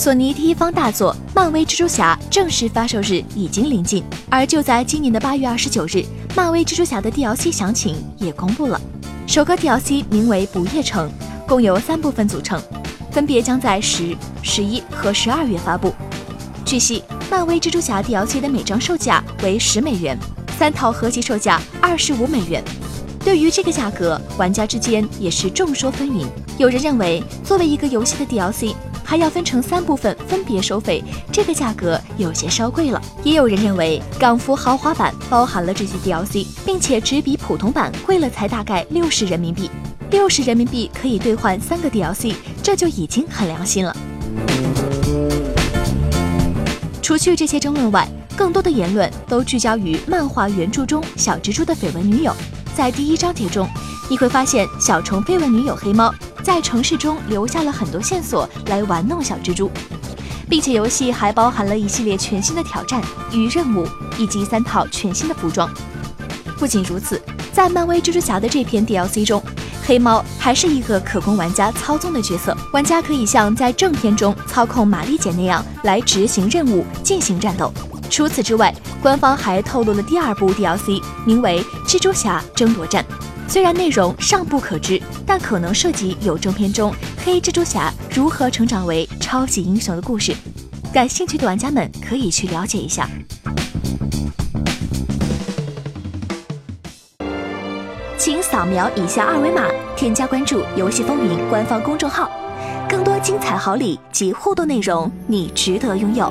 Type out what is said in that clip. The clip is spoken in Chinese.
索尼第一方大作《漫威蜘蛛侠》正式发售日已经临近，而就在今年的八月二十九日，漫威蜘蛛侠的 DLC 详情也公布了。首个 DLC 名为《不夜城》，共由三部分组成，分别将在十、十一和十二月发布。据悉，漫威蜘蛛侠 DLC 的每张售价为十美元，三套合集售价二十五美元。对于这个价格，玩家之间也是众说纷纭。有人认为，作为一个游戏的 DLC。还要分成三部分分别收费，这个价格有些稍贵了。也有人认为港服豪华版包含了这些 DLC，并且只比普通版贵了才大概六十人民币。六十人民币可以兑换三个 DLC，这就已经很良心了。除去这些争论外，更多的言论都聚焦于漫画原著中小蜘蛛的绯闻女友。在第一章节中，你会发现小虫飞吻女友黑猫。在城市中留下了很多线索来玩弄小蜘蛛，并且游戏还包含了一系列全新的挑战与任务，以及三套全新的服装。不仅如此，在漫威蜘蛛侠的这篇 DLC 中，黑猫还是一个可供玩家操纵的角色，玩家可以像在正片中操控玛丽姐那样来执行任务、进行战斗。除此之外，官方还透露了第二部 DLC，名为《蜘蛛侠争夺战》。虽然内容尚不可知，但可能涉及有正片中黑蜘蛛侠如何成长为超级英雄的故事。感兴趣的玩家们可以去了解一下。请扫描以下二维码，添加关注“游戏风云”官方公众号，更多精彩好礼及互动内容，你值得拥有。